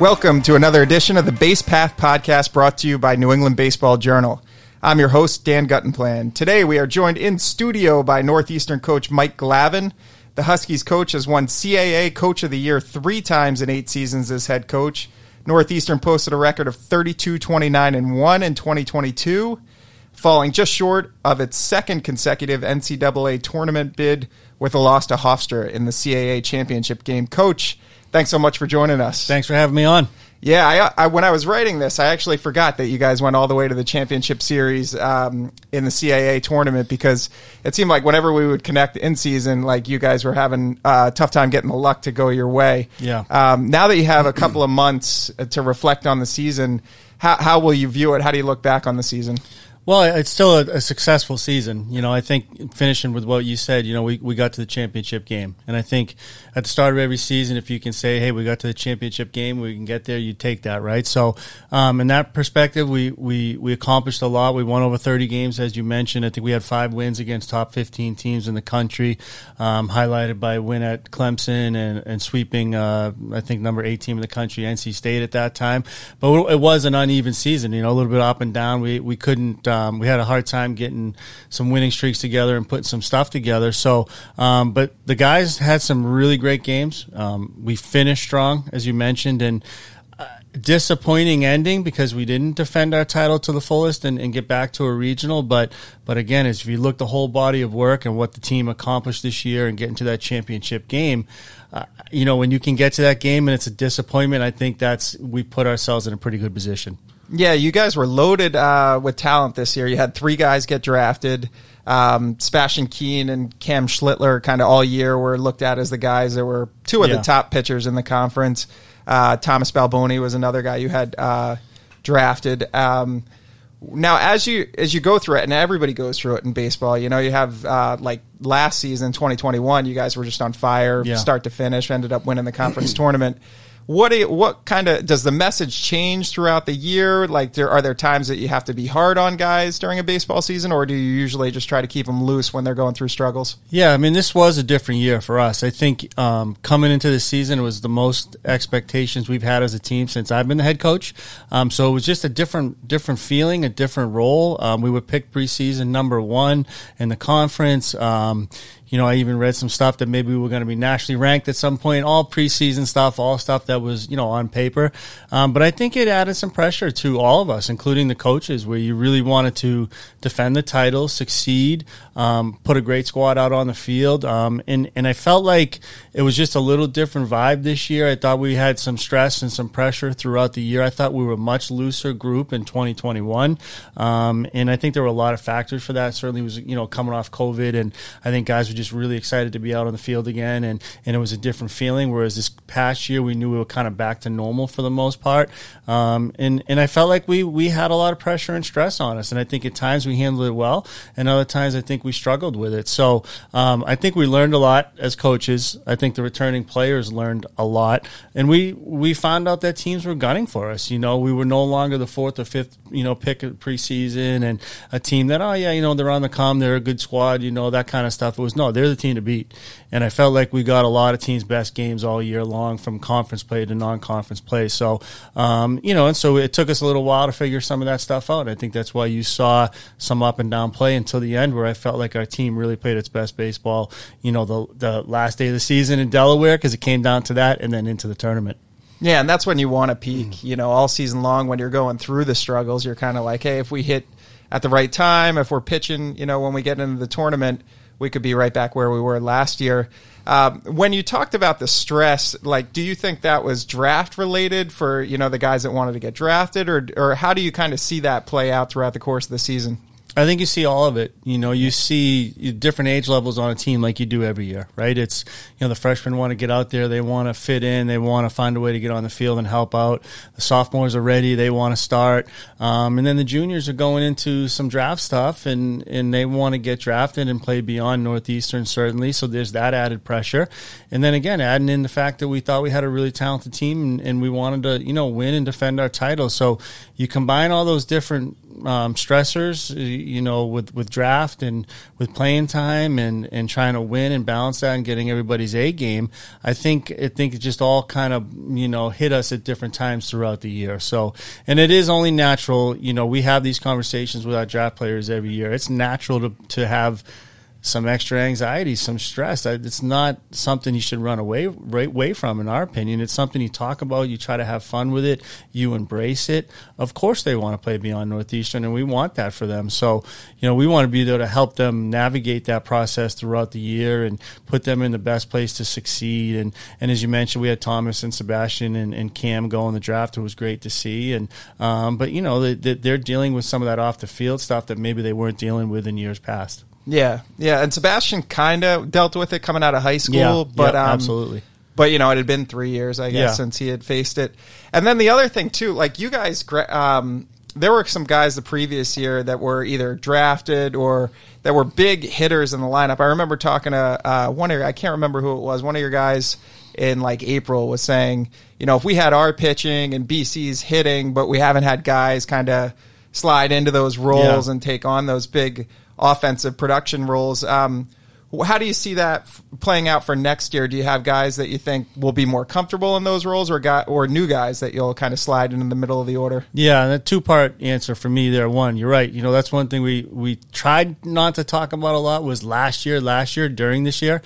Welcome to another edition of the Base Path Podcast brought to you by New England Baseball Journal. I'm your host, Dan Guttenplan. Today we are joined in studio by Northeastern coach Mike Glavine. The Huskies coach has won CAA Coach of the Year three times in eight seasons as head coach. Northeastern posted a record of 32 29 and 1 in 2022, falling just short of its second consecutive NCAA tournament bid with a loss to Hofstra in the CAA championship game. Coach, thanks so much for joining us. Thanks for having me on. Yeah, I, I, when I was writing this, I actually forgot that you guys went all the way to the championship series um, in the CAA tournament because it seemed like whenever we would connect in season, like you guys were having a tough time getting the luck to go your way. Yeah. Um, now that you have a couple of months to reflect on the season, how, how will you view it? How do you look back on the season? Well, it's still a, a, successful season. You know, I think finishing with what you said, you know, we, we got to the championship game. And I think at the start of every season, if you can say, hey, we got to the championship game, we can get there, you take that, right? So, um, in that perspective, we, we, we accomplished a lot. We won over 30 games, as you mentioned. I think we had five wins against top 15 teams in the country, um, highlighted by a win at Clemson and, and sweeping, uh, I think, number eight team in the country, NC State at that time. But it was an uneven season, you know, a little bit up and down. We, we couldn't, um, we had a hard time getting some winning streaks together and putting some stuff together. So, um, but the guys had some really great games. Um, we finished strong, as you mentioned, and uh, disappointing ending because we didn't defend our title to the fullest and, and, get back to a regional. But but again, as if you look the whole body of work and what the team accomplished this year and getting to that championship game, uh, you know, when you can get to that game and it's a disappointment, I think that's we put ourselves in a pretty good position. Yeah, you guys were loaded uh, with talent this year. You had three guys get drafted. Um, Sebastian Keane and Cam Schlittler kind of all year were looked at as the guys that were two of yeah. the top pitchers in the conference. Uh, Thomas Balboni was another guy you had uh, drafted. Um, now, as you as you go through it, and everybody goes through it in baseball, you know, you have uh, like last season, 2021, you guys were just on fire, yeah. start to finish, ended up winning the conference tournament what you, what kind of does the message change throughout the year? Like, there are there times that you have to be hard on guys during a baseball season, or do you usually just try to keep them loose when they're going through struggles? Yeah, I mean, this was a different year for us. I think um, coming into the season was the most expectations we've had as a team since I've been the head coach. Um, so it was just a different different feeling, a different role. Um, we were picked preseason number one in the conference. You know, I even read some stuff that maybe we were going to be nationally ranked at some point, all preseason stuff, all stuff that was, you know, on paper. Um, but I think it added some pressure to all of us, including the coaches, where you really wanted to defend the title, succeed, um, put a great squad out on the field. Um, and, and I felt like it was just a little different vibe this year. I thought we had some stress and some pressure throughout the year. I thought we were a much looser group in 2021. Um, and I think there were a lot of factors for that. Certainly was, you know, coming off COVID and I think guys were just really excited to be out on the field again, and and it was a different feeling. Whereas this past year, we knew we were kind of back to normal for the most part, um, and and I felt like we we had a lot of pressure and stress on us, and I think at times we handled it well, and other times I think we struggled with it. So um, I think we learned a lot as coaches. I think the returning players learned a lot, and we we found out that teams were gunning for us. You know, we were no longer the fourth or fifth you know pick preseason and a team that oh yeah you know they're on the come they're a good squad you know that kind of stuff. It was no they're the team to beat. And I felt like we got a lot of teams' best games all year long from conference play to non conference play. So, um, you know, and so it took us a little while to figure some of that stuff out. I think that's why you saw some up and down play until the end where I felt like our team really played its best baseball, you know, the, the last day of the season in Delaware because it came down to that and then into the tournament. Yeah, and that's when you want to peak. Mm. You know, all season long when you're going through the struggles, you're kind of like, hey, if we hit at the right time, if we're pitching, you know, when we get into the tournament, we could be right back where we were last year. Um, when you talked about the stress, like, do you think that was draft related for you know the guys that wanted to get drafted, or or how do you kind of see that play out throughout the course of the season? I think you see all of it. You know, you see different age levels on a team like you do every year, right? It's, you know, the freshmen want to get out there. They want to fit in. They want to find a way to get on the field and help out. The sophomores are ready. They want to start. Um, and then the juniors are going into some draft stuff and, and they want to get drafted and play beyond Northeastern, certainly. So there's that added pressure. And then again, adding in the fact that we thought we had a really talented team and, and we wanted to, you know, win and defend our title. So you combine all those different um, stressors, you know, with, with draft and with playing time and, and trying to win and balance that and getting everybody's A game, I think I think it just all kind of you know hit us at different times throughout the year. So, and it is only natural, you know, we have these conversations with our draft players every year. It's natural to to have some extra anxiety, some stress. It's not something you should run away right away from, in our opinion. It's something you talk about. You try to have fun with it. You embrace it. Of course, they want to play beyond Northeastern, and we want that for them. So, you know, we want to be there to help them navigate that process throughout the year and put them in the best place to succeed. And and as you mentioned, we had Thomas and Sebastian and, and Cam go in the draft. It was great to see. And um, but you know, they, they're dealing with some of that off the field stuff that maybe they weren't dealing with in years past. Yeah, yeah, and Sebastian kind of dealt with it coming out of high school, yeah, but yeah, um, absolutely. But you know, it had been three years, I guess, Yeah. since he had faced it. And then the other thing too, like you guys, um, there were some guys the previous year that were either drafted or that were big hitters in the lineup. I remember talking to uh, one of your, I can't remember who it was. One of your guys in like April was saying, you know, if we had our pitching and BC's hitting, but we haven't had guys kind of slide into those roles Yeah. and take on those big offensive production roles. Um, how do you see that f- playing out for next year? Do you have guys that you think will be more comfortable in those roles, or guy, or new guys that you'll kind of slide into the middle of the order? Yeah, and a two part answer for me there. One, you're right. You know, that's one thing we we tried not to talk about a lot was last year, last year, during this year.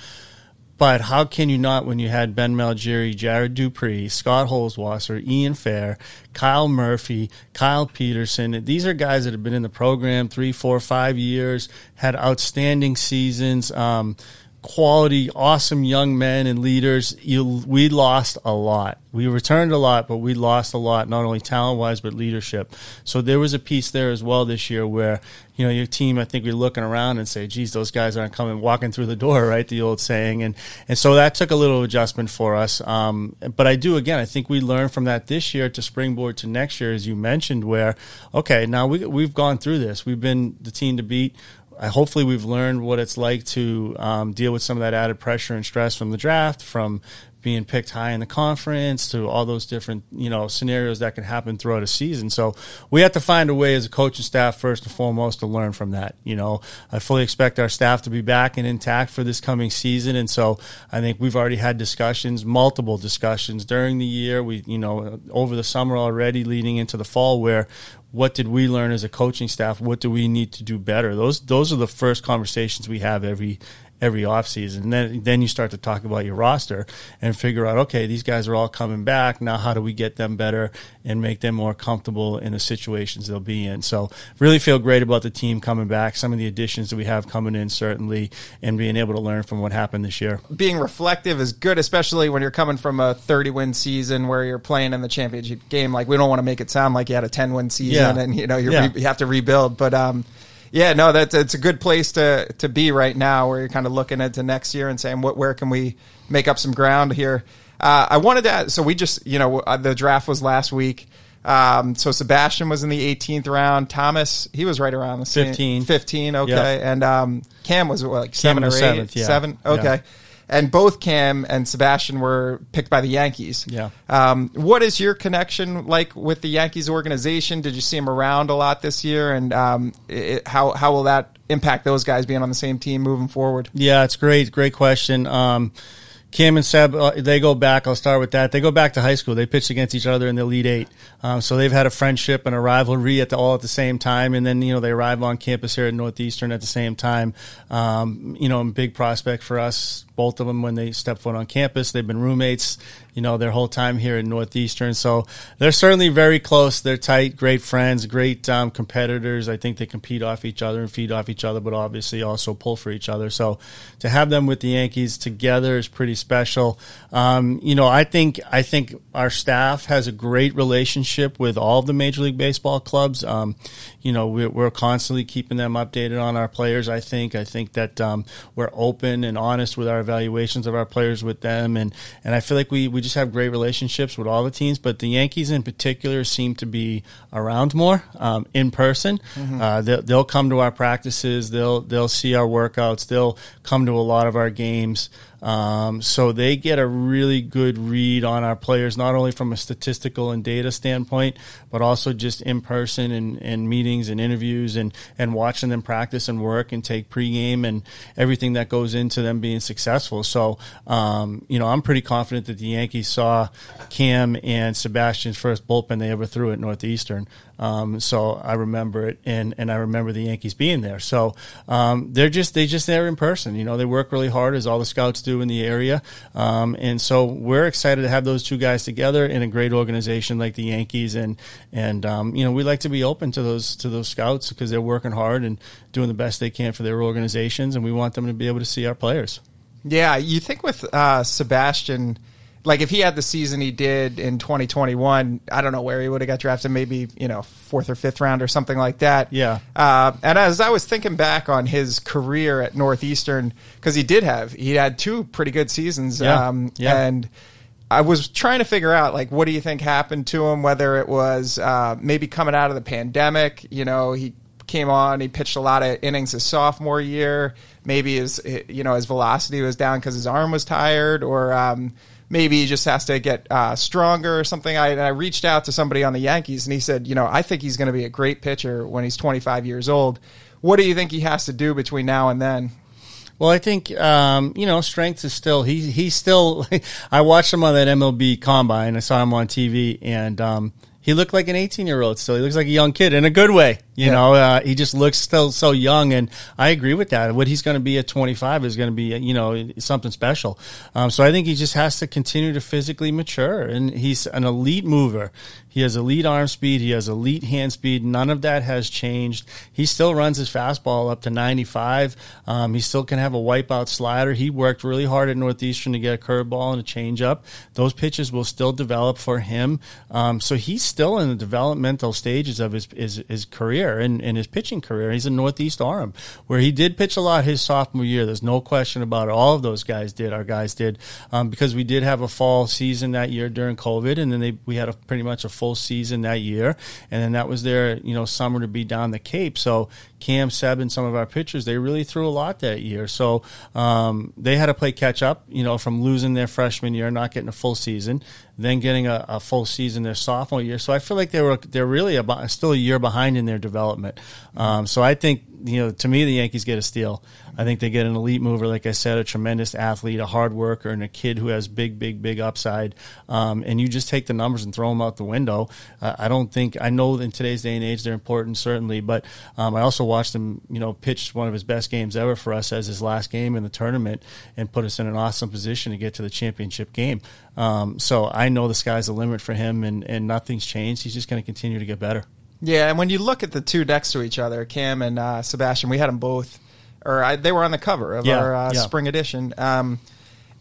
But how can you not when you had Ben Malgeri, Jared Dupere, Scott Holzwasser, Ian Fair, Kyle Murphy, Kyle Peterson? These are guys that have been in the program three, four, five years, had outstanding seasons. Um, quality, awesome young men and leaders. You, we lost a lot. We returned a lot, but we lost a lot, not only talent wise, but leadership. So there was a piece there as well this year where, you know, your team, I think we're looking around and say, geez, those guys aren't coming, walking through the door, right? The old saying. And, and so that took a little adjustment for us. Um, but I do, again, I think we learned from that this year to springboard to next year, as you mentioned, where, okay, now we, we've gone through this. We've been the team to beat. I, hopefully we've learned what it's like to um, deal with some of that added pressure and stress from the draft, from being picked high in the conference to all those different you know scenarios that can happen throughout a season. So we have to find a way as a coaching staff first and foremost to learn from that. You know, I fully expect our staff to be back and intact for this coming season, and so I think we've already had discussions, multiple discussions during the year. We you know over the summer already, leading into the fall, where what did we learn as a coaching staff? What do we need to do better? Those those are the first conversations we have every every offseason. Then then you start to talk about your roster and figure out, okay, these guys are all coming back. Now how do we get them better and make them more comfortable in the situations they'll be in? So really feel great about the team coming back, some of the additions that we have coming in certainly, and being able to learn from what happened this year. Being reflective is good, especially when you're coming from a 30 win season where you're playing in the championship game. Like we don't want to make it sound like you had a 10 win season Yeah. and you know you're Yeah. re- you have to rebuild, but um. Yeah, no, that's it's a good place to to be right now, where you're kind of looking into next year and saying, what where can we make up some ground here? Uh, I wanted to, so we just, you know, uh, the draft was last week. Um, so Sebastian was in the 18th round. Thomas, he was right around the same 15. 15, okay. Yeah. And um, Cam was what, like seven or eight, seventh, yeah. seven, Yeah. And both Cam and Sebastian were picked by the Yankees. Yeah. Um, what is your connection like with the Yankees organization? Did you see him around a lot this year? And um, it, how how will that impact those guys being on the same team moving forward? Yeah, it's great. Great question. Um, Cam and Seb, uh, they go back. I'll start with that. They go back to high school. They pitched against each other in the Elite Eight. Um, so they've had a friendship and a rivalry at the, all at the same time. And then, you know, they arrive on campus here at Northeastern at the same time. Um, you know, big prospect for us, both of them when they step foot on campus. They've been roommates, you know, their whole time here at Northeastern. So they're certainly very close. They're tight, great friends, great um, competitors. I think they compete off each other and feed off each other, but obviously also pull for each other. So to have them with the Yankees together is pretty special. Um, you know, I think I think our staff has a great relationship with all the Major League Baseball clubs. Um, you know, we're, we're constantly keeping them updated on our players. I think I think that um, we're open and honest with our evaluations of our players with them, and and I feel like we we just have great relationships with all the teams. But the Yankees in particular seem to be around more um, in person. Uh, they'll, they'll come to our practices. They'll they'll see our workouts. They'll come to a lot of our games. Um, so they get a really good read on our players, not only from a statistical and data standpoint, but also just in person and, and meetings and interviews and, and watching them practice and work and take pregame and everything that goes into them being successful. So, um, you know, I'm pretty confident that the Yankees saw Cam and Sebastian's first bullpen they ever threw at Northeastern. Um, so I remember it, and, and I remember the Yankees being there. So um, they're just they just there in person. You know, they work really hard as all the scouts do in the area, um, and so we're excited to have those two guys together in a great organization like the Yankees. And and um, you know, we like to be open to those to those scouts because they're working hard and doing the best they can for their organizations, and we want them to be able to see our players. Yeah, you think with uh, Sebastian like if he had the season he did in 2021, I don't know where he would have got drafted, maybe you know fourth or fifth round or something like that. Yeah. Uh, and as I was thinking back on his career at Northeastern, because he did have he had two pretty good seasons. Yeah. Um, yeah. And I was trying to figure out like what do you think happened to him? Whether it was uh, maybe coming out of the pandemic, you know, he came on, he pitched a lot of innings his sophomore year. Maybe his you know his velocity was down because his arm was tired, or um, maybe he just has to get uh, stronger or something. I, I reached out to somebody on the Yankees and he said, you know, I think he's going to be a great pitcher when he's 25 years old. What do you think he has to do between now and then? Well, I think um, you know strength is still he he's still. I watched him on that MLB combine. I saw him on TV, and um, he looked like an 18 year old still. He looks like a young kid in a good way. You yeah. know, uh, he just looks still so young, and I agree with that. What he's going to be at 25 is going to be, you know, something special. Um, so I think he just has to continue to physically mature, and he's an elite mover. He has elite arm speed. He has elite hand speed. None of that has changed. He still runs his fastball up to 95. Um, he still can have a wipeout slider. He worked really hard at Northeastern to get a curveball and a changeup. Those pitches will still develop for him. Um, so he's still in the developmental stages of his his, his career and, his pitching career. He's a Northeast arm where he did pitch a lot his sophomore year. There's no question about it. All of those guys did. Our guys did um, because we did have a fall season that year during COVID, and then they, we had a pretty much a full season that year, and then that was their you know summer to be down the Cape. So Cam, Seb, and some of our pitchers they really threw a lot that year. So um, they had to play catch up, you know, from losing their freshman year, not getting a full season, then getting a, a full season their sophomore year. So I feel like they were they're really about, still a year behind in their development. Um, so I think you know, to me, the Yankees get a steal. I think they get an elite mover, like I said, a tremendous athlete, a hard worker, and a kid who has big, big, big upside. Um, and you just take the numbers and throw them out the window. Uh, I don't think I know in today's day and age they're important, certainly, but um, I also watched him, you know, pitch one of his best games ever for us as his last game in the tournament and put us in an awesome position to get to the championship game. Um, so I know the sky's the limit for him, and, and nothing's changed. He's just going to continue to get better. Yeah, and when you look at the two next to each other, Cam and uh, Sebastian, we had them both, or I, they were on the cover of yeah, our uh, yeah. spring edition. Um,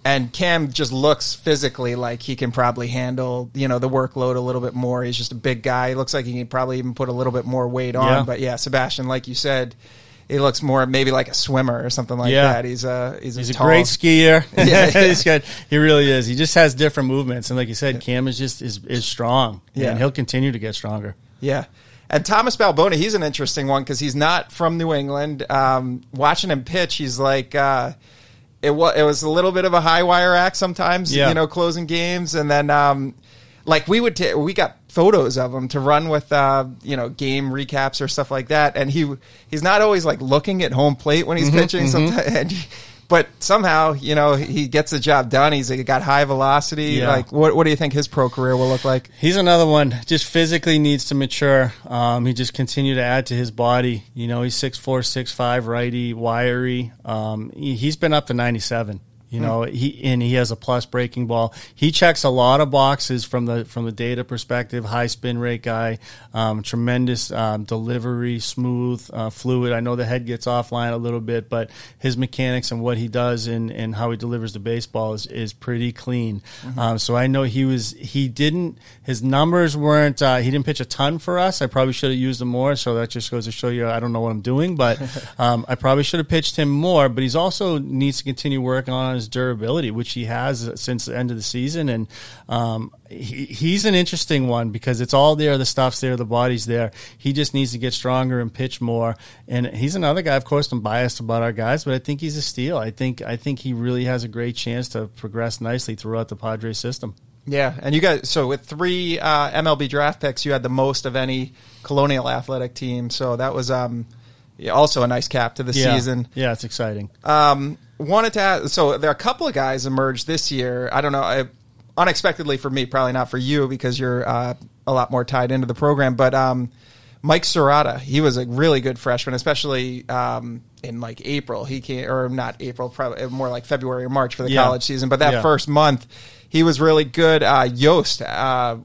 and Cam just looks physically like he can probably handle, you know, the workload a little bit more. He's just a big guy. He looks like he can probably even put a little bit more weight on. Yeah. But yeah, Sebastian, like you said, he looks more maybe like a swimmer or something like that. He's a he's a, He's a tall- great skier. Yeah, he's. He really is. He just has different movements, and like you said, Cam is just is is strong. Yeah. and he'll continue to get stronger. Yeah. And Thomas Balboni, he's an interesting one because he's not from New England. Um, watching him pitch, he's like, uh, it was it was a little bit of a high wire act sometimes, Yeah. you know, closing games, and then um, like we would ta- we got photos of him to run with, uh, you know, game recaps or stuff like that, and he he's not always like looking at home plate when he's pitching, sometimes, and, but somehow you know he gets the job done. He's got high velocity. Yeah. Like, what what do you think his pro career will look like? He's another one. Just physically needs to mature. Um, he just continue to add to his body. You know, he's six four, six five, righty, wiry. Um, he, he's been up to ninety seven. You know, he and he has a plus breaking ball. He checks a lot of boxes from the from the data perspective. High spin rate guy, um, tremendous um, delivery, smooth, uh, fluid. I know the head gets offline a little bit, but his mechanics and what he does and, and how he delivers the baseball is, is pretty clean. Um, so I know he was he didn't his numbers weren't uh, he didn't pitch a ton for us. I probably should have used him more. So that just goes to show you I don't know what I'm doing, but um, I probably should have pitched him more. But he's also needs to continue working on his durability, which he has since the end of the season. And um, he, he's an interesting one because it's all there, the stuff's there, the body's there. He just needs to get stronger and pitch more. And he's another guy. Of course, I'm biased about our guys, but I think he's a steal. I think I think he really has a great chance to progress nicely throughout the Padres system. Yeah, and you guys. So with three uh, MLB draft picks, you had the most of any Colonial Athletic team. So that was um, also a nice cap to the yeah. season. Yeah, it's exciting. Um, wanted to ask, so there are a couple of guys emerged this year. I don't know, I, unexpectedly for me, probably not for you because you're uh, a lot more tied into the program. But um, Mike Sirota, he was a really good freshman, especially um, in like April. He came, or not April, probably more like February or March for the Yeah. college season. But that Yeah. first month, he was really good. Uh, Yost, uh,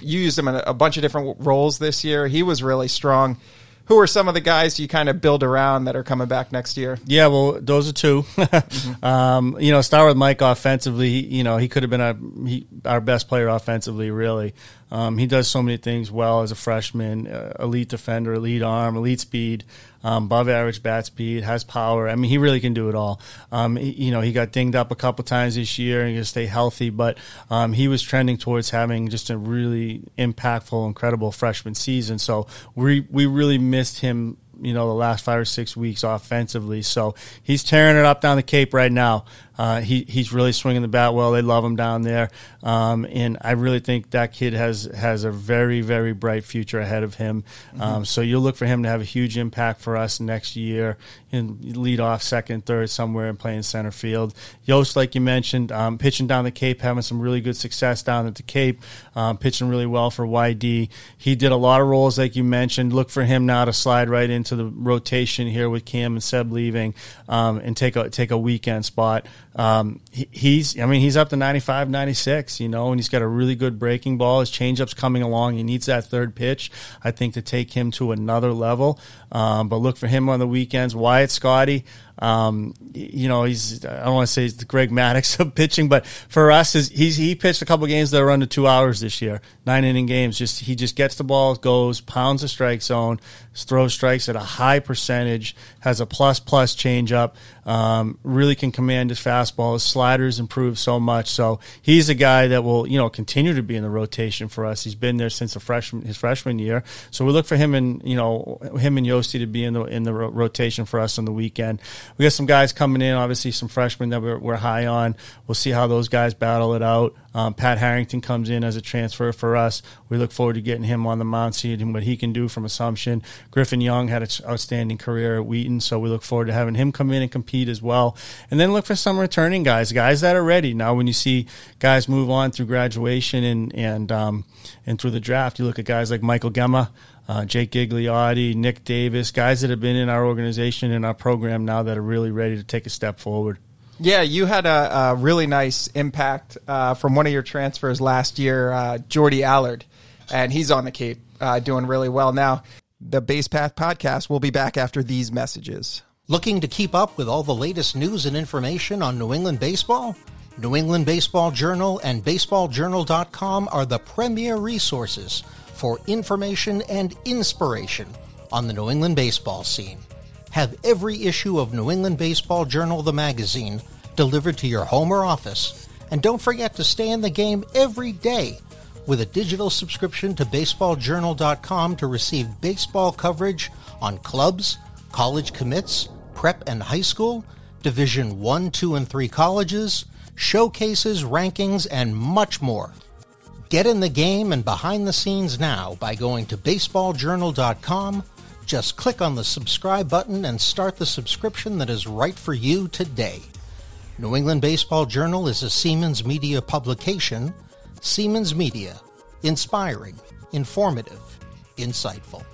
you used him in a, a bunch of different roles this year. He was really strong. Who are some of the guys you kind of build around that are coming back next year? Yeah, well, those are 2 um, you know, start with Mike offensively. You know, he could have been our, he, our best player offensively, really. Um, he does so many things well as a freshman uh, elite defender, elite arm, elite speed, um, above average bat speed, has power. I mean, he really can do it all. Um, he, you know, he got dinged up a couple times this year and he stay healthy, but um, he was trending towards having just a really impactful, incredible freshman season. So we, we really missed him you know the last five or six weeks offensively. So he's tearing it up down the Cape right now. Uh, he he's really swinging the bat well. They love him down there, um, and I really think that kid has has a very very bright future ahead of him. Um, so you'll look for him to have a huge impact for us next year and lead off second, third, somewhere and playing center field. Yost, like you mentioned, um, pitching down the Cape, having some really good success down at the Cape, um, pitching really well for YD. He did a lot of roles, like you mentioned. Look for him now to slide right into the rotation here with Cam and Seb leaving, um, and take a take a weekend spot. Um, he, he's, I mean, he's up to 95, 96, you know, and he's got a really good breaking ball. His changeup's coming along. He needs that third pitch, I think, to take him to another level. Um, but look for him on the weekends. Wyatt Scotti, um, you know, he's, I don't want to say he's the Greg Maddux of pitching, but for us, his, he's, he pitched a couple games that were under two hours this year, nine inning games. Just, he just gets the ball, goes, pounds the strike zone, throws strikes at a high percentage, has a plus plus changeup, um, really can command his fastball. His sliders improve so much. So he's a guy that will, you know, continue to be in the rotation for us. He's been there since the freshman, his freshman year. So we look for him and, you know, him and Yosti to be in the, in the ro- rotation for us on the weekend. We got some guys coming in, obviously some freshmen that we're, we're high on. We'll see how those guys battle it out. Um, Pat Harrington comes in as a transfer for us. We look forward to getting him on the mound, seeing what he can do from Assumption. Griffin Young had an outstanding career at Wheaton, so we look forward to having him come in and compete as well. And then look for some returning guys, guys that are ready. Now, when you see guys move on through graduation and and um, and through the draft, you look at guys like Michael Gemma. Uh, Jake Gigliotti, Nick Davis, guys that have been in our organization and our program now that are really ready to take a step forward. Yeah, you had a, a really nice impact uh, from one of your transfers last year, uh, Jordy Allard, and he's on the Cape uh, doing really well now. The Base Path podcast will be back after these messages. Looking to keep up with all the latest news and information on New England baseball? New England Baseball Journal and BaseballJournal.com are the premier resources for information and inspiration on the New England baseball scene. Have every issue of New England Baseball Journal, the magazine, delivered to your home or office. And don't forget to stay in the game every day with a digital subscription to BaseballJournal.com to receive baseball coverage on clubs, college commits, prep and high school, Division 1, 2, and 3 colleges, showcases, rankings, and much more. Get in the game and behind the scenes now by going to baseballjournal.com. Just click on the subscribe button and start the subscription that is right for you today. New England Baseball Journal is a Seamans Media publication. Seamans Media, inspiring, informative, insightful.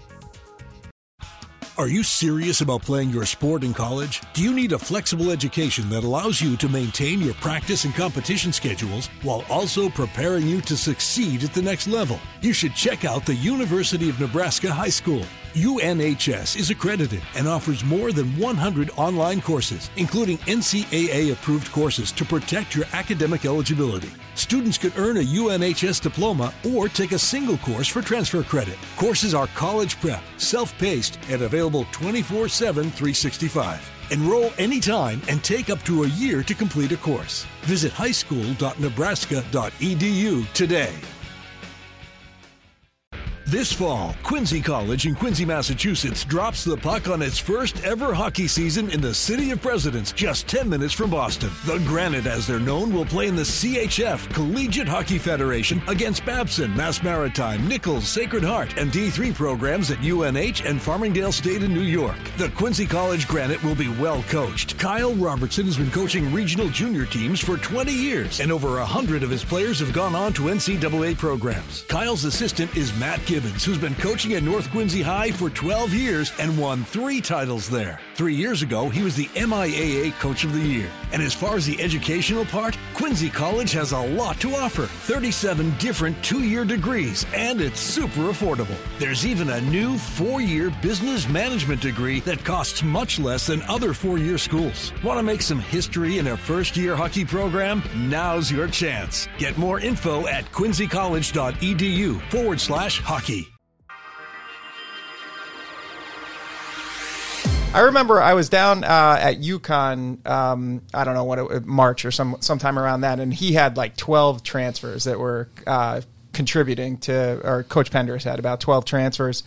Are you serious about playing your sport in college? Do you need a flexible education that allows you to maintain your practice and competition schedules while also preparing you to succeed at the next level? You should check out the University of Nebraska High School. UNHS is accredited and offers more than 100 online courses, including NCAA approved courses to protect your academic eligibility. Students can earn a UNHS diploma or take a single course for transfer credit. Courses are college prep, self paced, and available 24 7 365. Enroll anytime and take up to a year to complete a course. Visit highschool.nebraska.edu today. This fall, Quincy College in Quincy, Massachusetts drops the puck on its first ever hockey season in the City of Presidents, just 10 minutes from Boston. The Granite, as they're known, will play in the CHF Collegiate Hockey Federation against Babson, Mass Maritime, Nichols, Sacred Heart, and D3 programs at UNH and Farmingdale State in New York. The Quincy College Granite will be well coached. Kyle Robertson has been coaching regional junior teams for 20 years, and over 100 of his players have gone on to NCAA programs. Kyle's assistant is Matt Gibbs. Gibbons, who's been coaching at North Quincy High for 12 years and won three titles there. Three years ago, he was the MIAA Coach of the Year. And as far as the educational part, Quincy College has a lot to offer 37 different two year degrees, and it's super affordable. There's even a new four year business management degree that costs much less than other four year schools. Want to make some history in a first year hockey program? Now's your chance. Get more info at quincycollege.edu forward slash hockey. I remember I was down uh, at UConn. Um, I don't know what it, March or some sometime around that, and he had like twelve transfers that were uh, contributing to, or Coach Penders had about twelve transfers,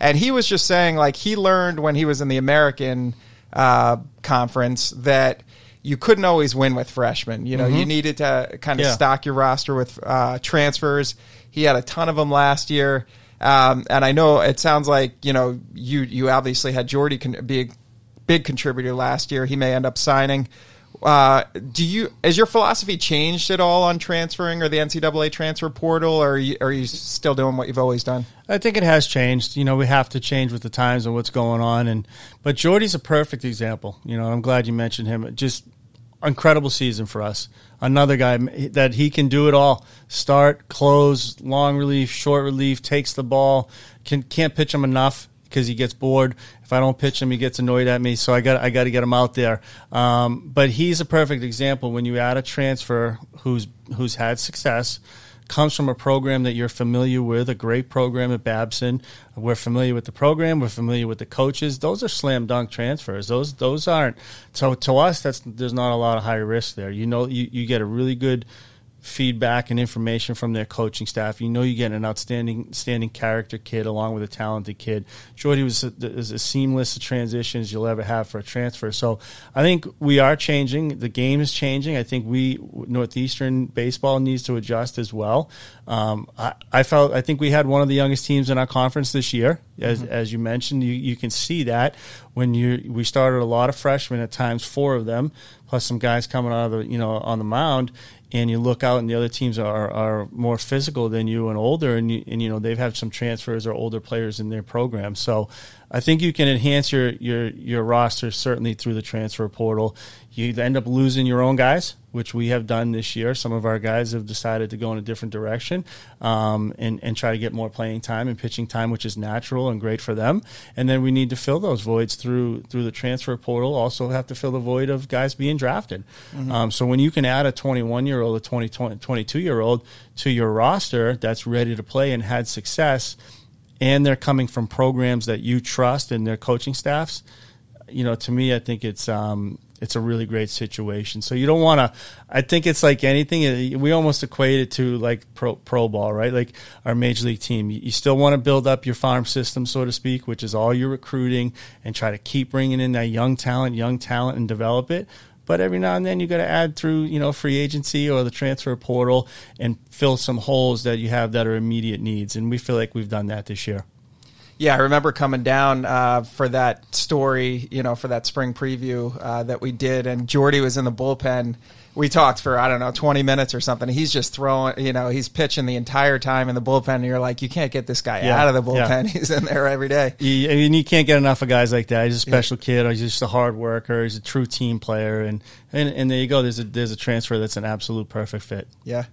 and he was just saying like he learned when he was in the American uh, conference that you couldn't always win with freshmen. You know, mm-hmm. you needed to kind of yeah. stock your roster with uh, transfers. He had a ton of them last year. Um, and I know it sounds like you know you you obviously had Jordy con- be a big contributor last year. He may end up signing. Uh, do you has your philosophy changed at all on transferring or the NCAA transfer portal, or are you, are you still doing what you've always done? I think it has changed. You know, we have to change with the times and what's going on. And but Jordy's a perfect example. You know, I'm glad you mentioned him. Just incredible season for us. Another guy that he can do it all: start, close, long relief, short relief, takes the ball. Can can't pitch him enough because he gets bored. If I don't pitch him, he gets annoyed at me. So I got I got to get him out there. Um, but he's a perfect example when you add a transfer who's who's had success comes from a program that you're familiar with, a great program at Babson. We're familiar with the program. We're familiar with the coaches. Those are slam dunk transfers. Those those aren't. So to us, that's there's not a lot of high risk there. You know, you, you get a really good feedback and information from their coaching staff. You know, you get an outstanding, standing character kid along with a talented kid. Jordy was a, as a seamless transition as you'll ever have for a transfer. So I think we are changing. The game is changing. I think we Northeastern baseball needs to adjust as well. Um, I, I, felt I think we had one of the youngest teams in our conference this year, as, mm-hmm. as you mentioned. You, you can see that when you we started a lot of freshmen at times, four of them, plus some guys coming out of the you know on the mound and you look out and the other teams are, are more physical than you and older and you, and you know they've had some transfers or older players in their program. So I think you can enhance your your your roster certainly through the transfer portal you end up losing your own guys which we have done this year. Some of our guys have decided to go in a different direction um, and, and try to get more playing time and pitching time, which is natural and great for them. And then we need to fill those voids through through the transfer portal. Also, have to fill the void of guys being drafted. Mm-hmm. Um, so when you can add a 21 year old, a 20, 22 year old to your roster that's ready to play and had success, and they're coming from programs that you trust and their coaching staffs, you know, to me, I think it's um, it's a really great situation. So you don't want to. I think it's like anything. We almost equate it to like pro pro ball, right? Like our major league team. You still want to build up your farm system, so to speak, which is all your recruiting, and try to keep bringing in that young talent, young talent, and develop it. But every now and then you got to add through, you know, free agency or the transfer portal and fill some holes that you have that are immediate needs. And we feel like we've done that this year. Yeah, I remember coming down uh, for that story, you know, for that spring preview uh, that we did, and Jordy was in the bullpen. We talked for I don't know twenty minutes or something. He's just throwing, you know, he's pitching the entire time in the bullpen. And you're like, you can't get this guy yeah, out of the bullpen. Yeah. He's in there every day. He, I mean, you can't get enough of guys like that. He's a special yeah. kid. He's just a hard worker. He's a true team player, and, and and there you go. There's a there's a transfer that's an absolute perfect fit. Yeah.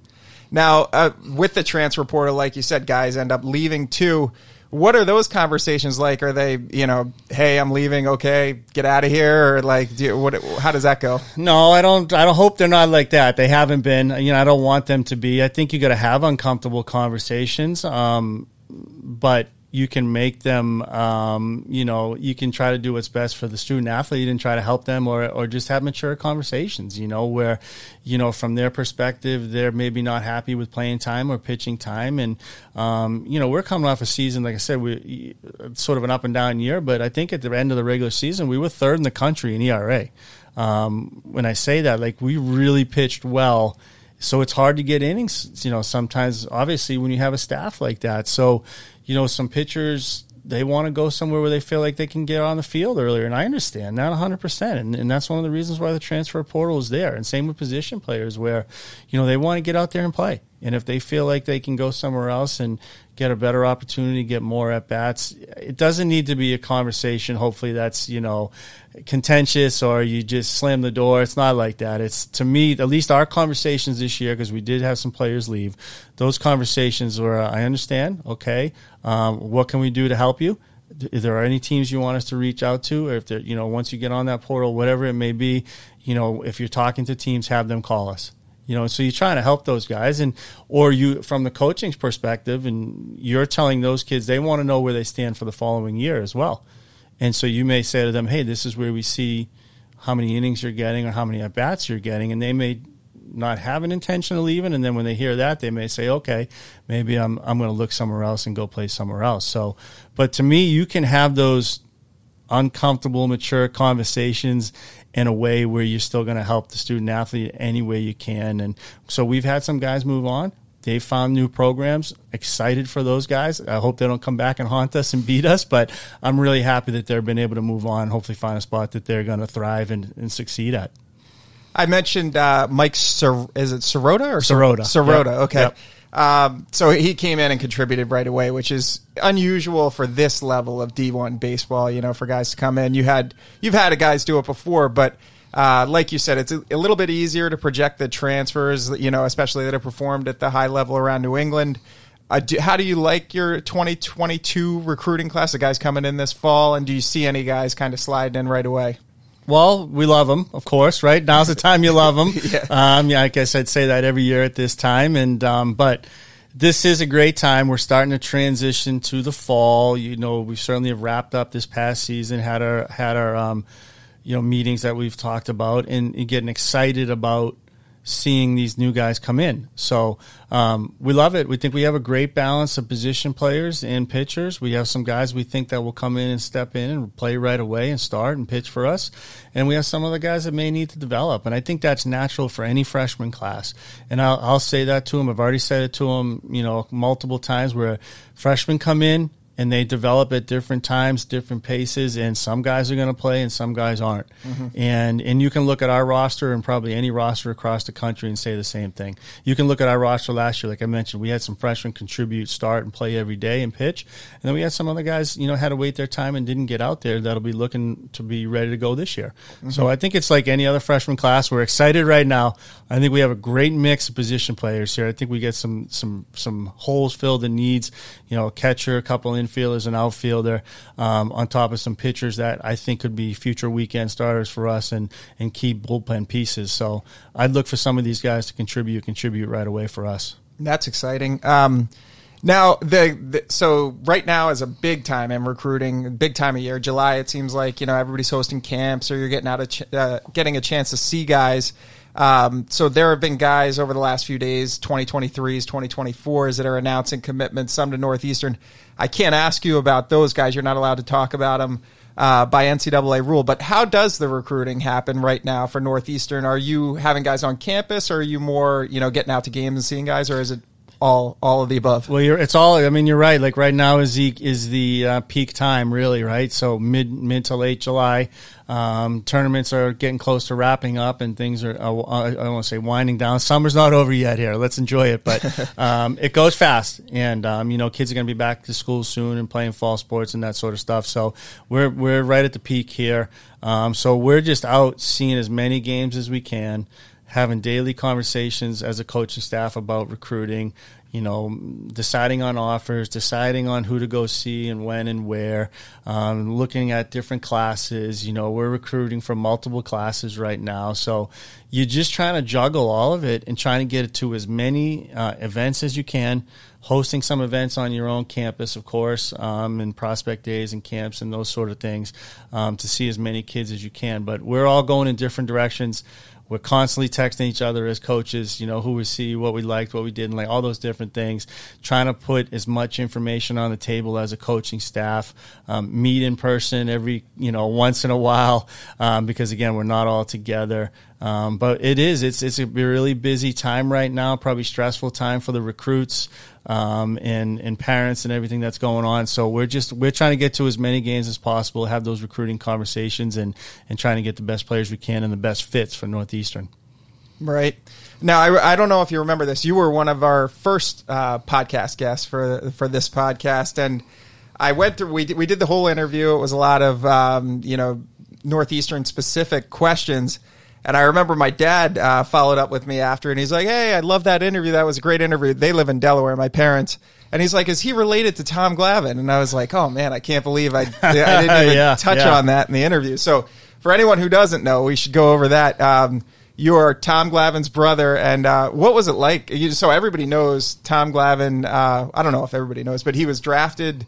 Now, uh, with the transfer portal, like you said, guys end up leaving too what are those conversations like? Are they, you know, hey, I'm leaving, okay, get out of here, or like, do you, what? How does that go? No, I don't. I don't hope they're not like that. They haven't been. You know, I don't want them to be. I think you got to have uncomfortable conversations. Um, but you can make them, um, you know, you can try to do what's best for the student athlete and try to help them or, or just have mature conversations, you know, where, you know, from their perspective, they're maybe not happy with playing time or pitching time. And, um, you know, we're coming off a season, like I said, we sort of an up and down year, but I think at the end of the regular season, we were third in the country in ERA. Um, when I say that, like we really pitched well so it's hard to get innings, you know, sometimes obviously when you have a staff like that. So, you know, some pitchers they want to go somewhere where they feel like they can get on the field earlier. And I understand that 100%. And, and that's one of the reasons why the transfer portal is there. And same with position players where, you know, they want to get out there and play. And if they feel like they can go somewhere else and get a better opportunity, get more at bats, it doesn't need to be a conversation. Hopefully that's, you know, contentious or you just slam the door. It's not like that. It's to me, at least our conversations this year, because we did have some players leave. Those conversations were, I understand. Okay, um, what can we do to help you? If there are any teams you want us to reach out to, or if there, you know, once you get on that portal, whatever it may be, you know, if you're talking to teams, have them call us you know so you're trying to help those guys and or you from the coaching's perspective and you're telling those kids they want to know where they stand for the following year as well and so you may say to them, hey, this is where we see how many innings you're getting or how many at bats you're getting. And they may not have an intention of leaving. And then when they hear that, they may say, okay, maybe I'm, I'm going to look somewhere else and go play somewhere else. So, but to me, you can have those uncomfortable, mature conversations in a way where you're still going to help the student athlete any way you can. And so we've had some guys move on they found new programs. Excited for those guys. I hope they don't come back and haunt us and beat us, but I'm really happy that they've been able to move on. Hopefully, find a spot that they're going to thrive and, and succeed at. I mentioned uh, Mike. Sir, is it Sirota or Sirota? Sirota. Yep. Okay. Yep. Um, so he came in and contributed right away, which is unusual for this level of D1 baseball. You know, for guys to come in, you had you've had guys do it before, but uh, like you said, it's a, a, little bit easier to project the transfers, you know, especially that have performed at the high level around New England. Uh, do, how do you like your 2022 recruiting class? The guys coming in this fall, and do you see any guys kind of sliding in right away? Well, we love them, of course, right? Now's the time you love them. yeah. Um, yeah, I guess I'd say that every year at this time, and um, but this is a great time. We're starting to transition to the fall. You know, we certainly have wrapped up this past season, had our had our um, you know meetings that we've talked about and, and getting excited about seeing these new guys come in. So um, we love it. We think we have a great balance of position players and pitchers. We have some guys we think that will come in and step in and play right away and start and pitch for us. And we have some other guys that may need to develop. And I think that's natural for any freshman class. And I'll, I'll say that to them. I've already said it to them, you know, multiple times where freshmen come in, and they develop at different times, different paces, and some guys are going to play and some guys aren't. Mm-hmm. And and you can look at our roster and probably any roster across the country and say the same thing. You can look at our roster last year, like I mentioned, we had some freshmen contribute, start, and play every day and pitch, and then we had some other guys, you know, had to wait their time and didn't get out there that'll be looking to be ready to go this year. Mm-hmm. So I think it's like any other freshman class. We're excited right now. I think we have a great mix of position players here. I think we get some some some holes filled and needs. You know, a catcher, a couple in infielders, an outfielder, um, on top of some pitchers that I think could be future weekend starters for us and, and key bullpen pieces. So I'd look for some of these guys to contribute, contribute right away for us. That's exciting. Um, now, the, the, so right now is a big time in recruiting, big time of year. July, it seems like you know everybody's hosting camps, or you're getting out of ch- uh, getting a chance to see guys. Um, so there have been guys over the last few days, 2023s, 2024s, that are announcing commitments, some to Northeastern. I can't ask you about those guys. You're not allowed to talk about them uh, by NCAA rule. But how does the recruiting happen right now for Northeastern? Are you having guys on campus, or are you more, you know, getting out to games and seeing guys, or is it all all of the above. Well, it's all. I mean, you're right. Like right now is the is the uh, peak time, really, right? So mid mid to late July, um, tournaments are getting close to wrapping up, and things are. Uh, I don't want to say winding down. Summer's not over yet here. Let's enjoy it, but um, it goes fast, and um, you know, kids are going to be back to school soon and playing fall sports and that sort of stuff. So we're we're right at the peak here. Um, so we're just out seeing as many games as we can having daily conversations as a coaching staff about recruiting, you know, deciding on offers, deciding on who to go see and when and where, um, looking at different classes. You know, we're recruiting for multiple classes right now. So you're just trying to juggle all of it and trying to get it to as many uh, events as you can hosting some events on your own campus, of course, um, and prospect days and camps and those sort of things um, to see as many kids as you can. But we're all going in different directions. We're constantly texting each other as coaches, you know, who we see, what we liked, what we didn't like, all those different things. Trying to put as much information on the table as a coaching staff. Um, meet in person every, you know, once in a while, um, because again, we're not all together. Um, but it is, it's, it's a really busy time right now, probably stressful time for the recruits um, and and parents and everything that's going on. So we're just we're trying to get to as many games as possible, have those recruiting conversations, and and trying to get the best players we can and the best fits for Northeastern. Right. Now, I, I don't know if you remember this. You were one of our first uh, podcast guests for for this podcast, and I went through. We we did the whole interview. It was a lot of um, you know northeastern specific questions, and I remember my dad uh, followed up with me after, and he's like, "Hey, I love that interview. That was a great interview." They live in Delaware, my parents, and he's like, "Is he related to Tom Glavine?" And I was like, "Oh man, I can't believe I, I didn't even yeah, touch yeah. on that in the interview." So, for anyone who doesn't know, we should go over that. Um, you are Tom Glavine's brother, and uh, what was it like? You, so everybody knows Tom Glavine. Uh, I don't know if everybody knows, but he was drafted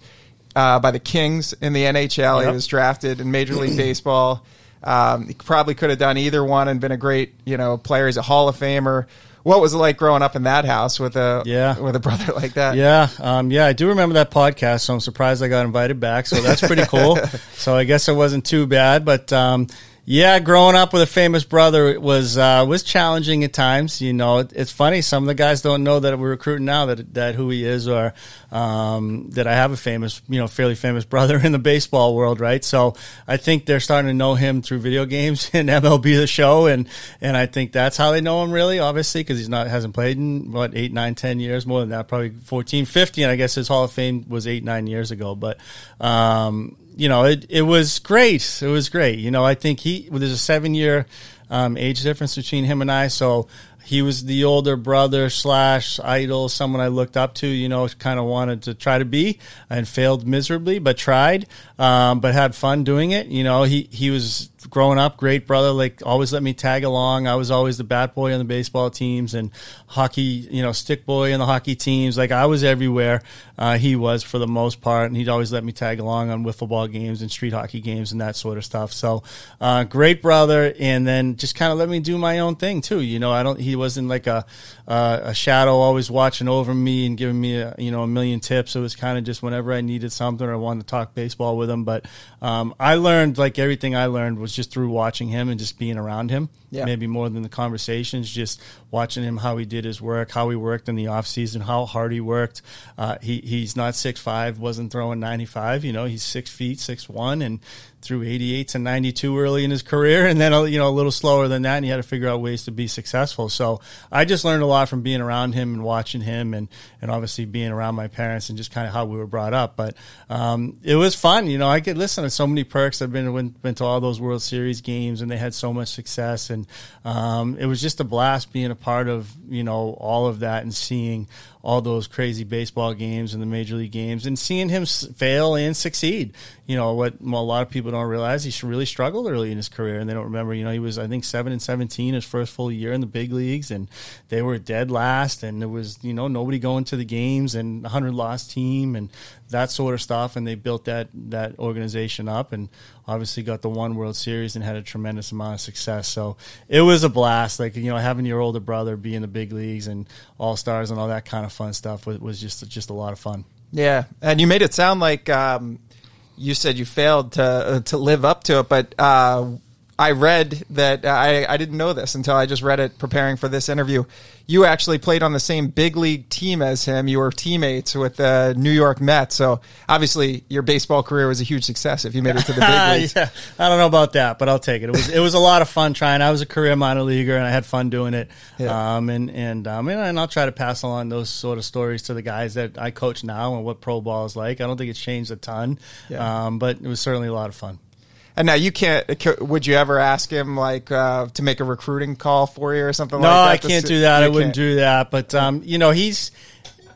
uh, by the Kings in the NHL. Yep. He was drafted in Major League Baseball. Um, he probably could have done either one and been a great, you know, player. He's a Hall of Famer. What was it like growing up in that house with a yeah. with a brother like that? Yeah, um, yeah, I do remember that podcast. So I'm surprised I got invited back. So that's pretty cool. so I guess it wasn't too bad, but. Um, yeah, growing up with a famous brother was uh, was challenging at times. You know, it, it's funny. Some of the guys don't know that we're recruiting now that that who he is, or um, that I have a famous, you know, fairly famous brother in the baseball world, right? So I think they're starting to know him through video games and MLB the Show, and and I think that's how they know him really, obviously, because he's not hasn't played in what eight, nine, ten years, more than that, probably 14, 15. I guess his Hall of Fame was eight, nine years ago, but. Um, you know, it, it was great. It was great. You know, I think he, well, there's a seven year um, age difference between him and I. So he was the older brother slash idol, someone I looked up to, you know, kind of wanted to try to be and failed miserably, but tried, um, but had fun doing it. You know, he, he was growing up, great brother, like always let me tag along. I was always the bat boy on the baseball teams and hockey, you know, stick boy on the hockey teams. Like I was everywhere. Uh, he was for the most part, and he'd always let me tag along on wiffle ball games and street hockey games and that sort of stuff. So, uh, great brother, and then just kind of let me do my own thing too. You know, I don't. He wasn't like a uh, a shadow always watching over me and giving me a, you know a million tips. It was kind of just whenever I needed something or I wanted to talk baseball with him. But um, I learned like everything I learned was just through watching him and just being around him. Yeah. Maybe more than the conversations, just watching him how he did his work, how he worked in the off season, how hard he worked. Uh, he he's not six five, wasn't throwing ninety five. You know, he's six feet, six one, and threw eighty eight to ninety two early in his career, and then you know a little slower than that. And he had to figure out ways to be successful. So I just learned a lot from being around him and watching him, and and obviously being around my parents and just kind of how we were brought up. But um, it was fun. You know, I could listen to so many perks. I've been went, been to all those World Series games, and they had so much success, and um, it was just a blast being a part of you know all of that and seeing all those crazy baseball games and the major league games and seeing him fail and succeed. You know what a lot of people don't realize he really struggled early in his career and they don't remember. You know he was I think seven and seventeen his first full year in the big leagues and they were dead last and there was you know nobody going to the games and a hundred lost team and that sort of stuff and they built that that organization up and obviously got the one World Series and had a tremendous amount of success. So it was a blast. Like you know, having your older brother be in the big leagues and all stars and all that kind of fun stuff was, was just just a lot of fun. Yeah, and you made it sound like um, you said you failed to uh, to live up to it, but uh, I read that I, I didn't know this until I just read it preparing for this interview. You actually played on the same big league team as him. You were teammates with the New York Mets. So obviously your baseball career was a huge success if you made it to the big leagues. yeah, I don't know about that, but I'll take it. It was it was a lot of fun trying. I was a career minor leaguer and I had fun doing it. Yeah. Um, and and um, and, and I'll try to pass along those sort of stories to the guys that I coach now and what pro ball is like. I don't think it's changed a ton, yeah. um, but it was certainly a lot of fun. And now you can't. Would you ever ask him like uh, to make a recruiting call for you or something no, like that? No, I can't do that. I wouldn't do that. But um, you know, he's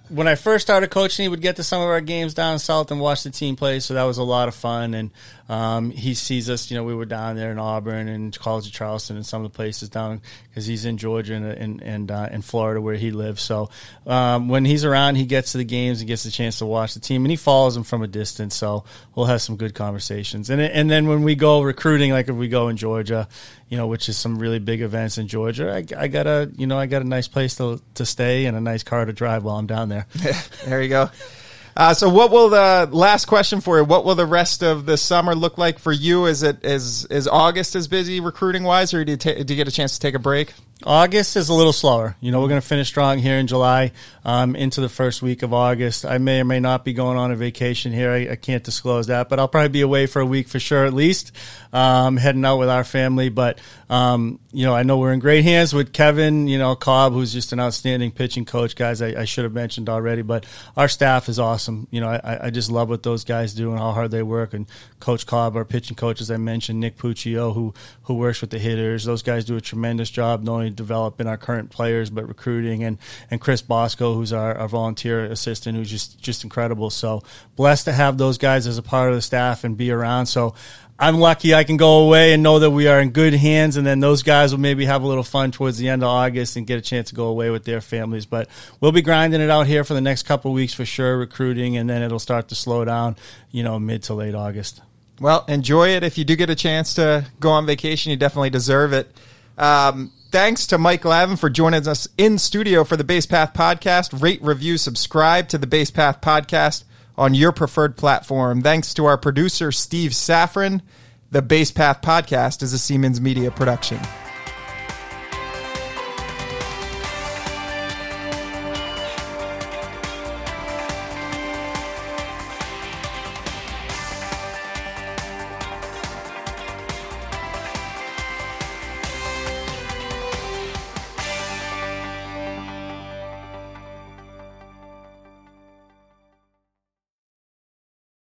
when I first started coaching, he would get to some of our games down south and watch the team play. So that was a lot of fun. And um, he sees us. You know, we were down there in Auburn and College of Charleston and some of the places down because he's in Georgia and and and uh, in Florida where he lives. So um, when he's around, he gets to the games and gets a chance to watch the team, and he follows them from a distance. So we'll have some good conversations. And and then when we go recruiting, like if we go in Georgia, you know, which is some really big events in Georgia, I, I got a you know I got a nice place to to stay and a nice car to drive while I'm down there. there you go. Uh, so, what will the last question for you? What will the rest of the summer look like for you? Is it is is August as busy recruiting wise, or do you, ta- do you get a chance to take a break? August is a little slower. You know, we're going to finish strong here in July um, into the first week of August. I may or may not be going on a vacation here. I, I can't disclose that, but I'll probably be away for a week for sure, at least, um, heading out with our family. But, um, you know, I know we're in great hands with Kevin, you know, Cobb, who's just an outstanding pitching coach, guys. I, I should have mentioned already, but our staff is awesome. You know, I, I just love what those guys do and how hard they work. And Coach Cobb, our pitching coach, as I mentioned, Nick Puccio, who, who works with the hitters, those guys do a tremendous job not only developing our current players, but recruiting and, and Chris Bosco, who's our, our volunteer assistant, who's just, just incredible. So blessed to have those guys as a part of the staff and be around. So I'm lucky I can go away and know that we are in good hands, and then those guys will maybe have a little fun towards the end of August and get a chance to go away with their families. But we'll be grinding it out here for the next couple weeks for sure, recruiting, and then it'll start to slow down, you know, mid to late August. Well, enjoy it. If you do get a chance to go on vacation, you definitely deserve it. Um, thanks to Mike Glavine for joining us in studio for the Base Path podcast. Rate, review, subscribe to the Base Path podcast on your preferred platform. Thanks to our producer, Steve Saffron. The Base Path podcast is a Seamans Media production.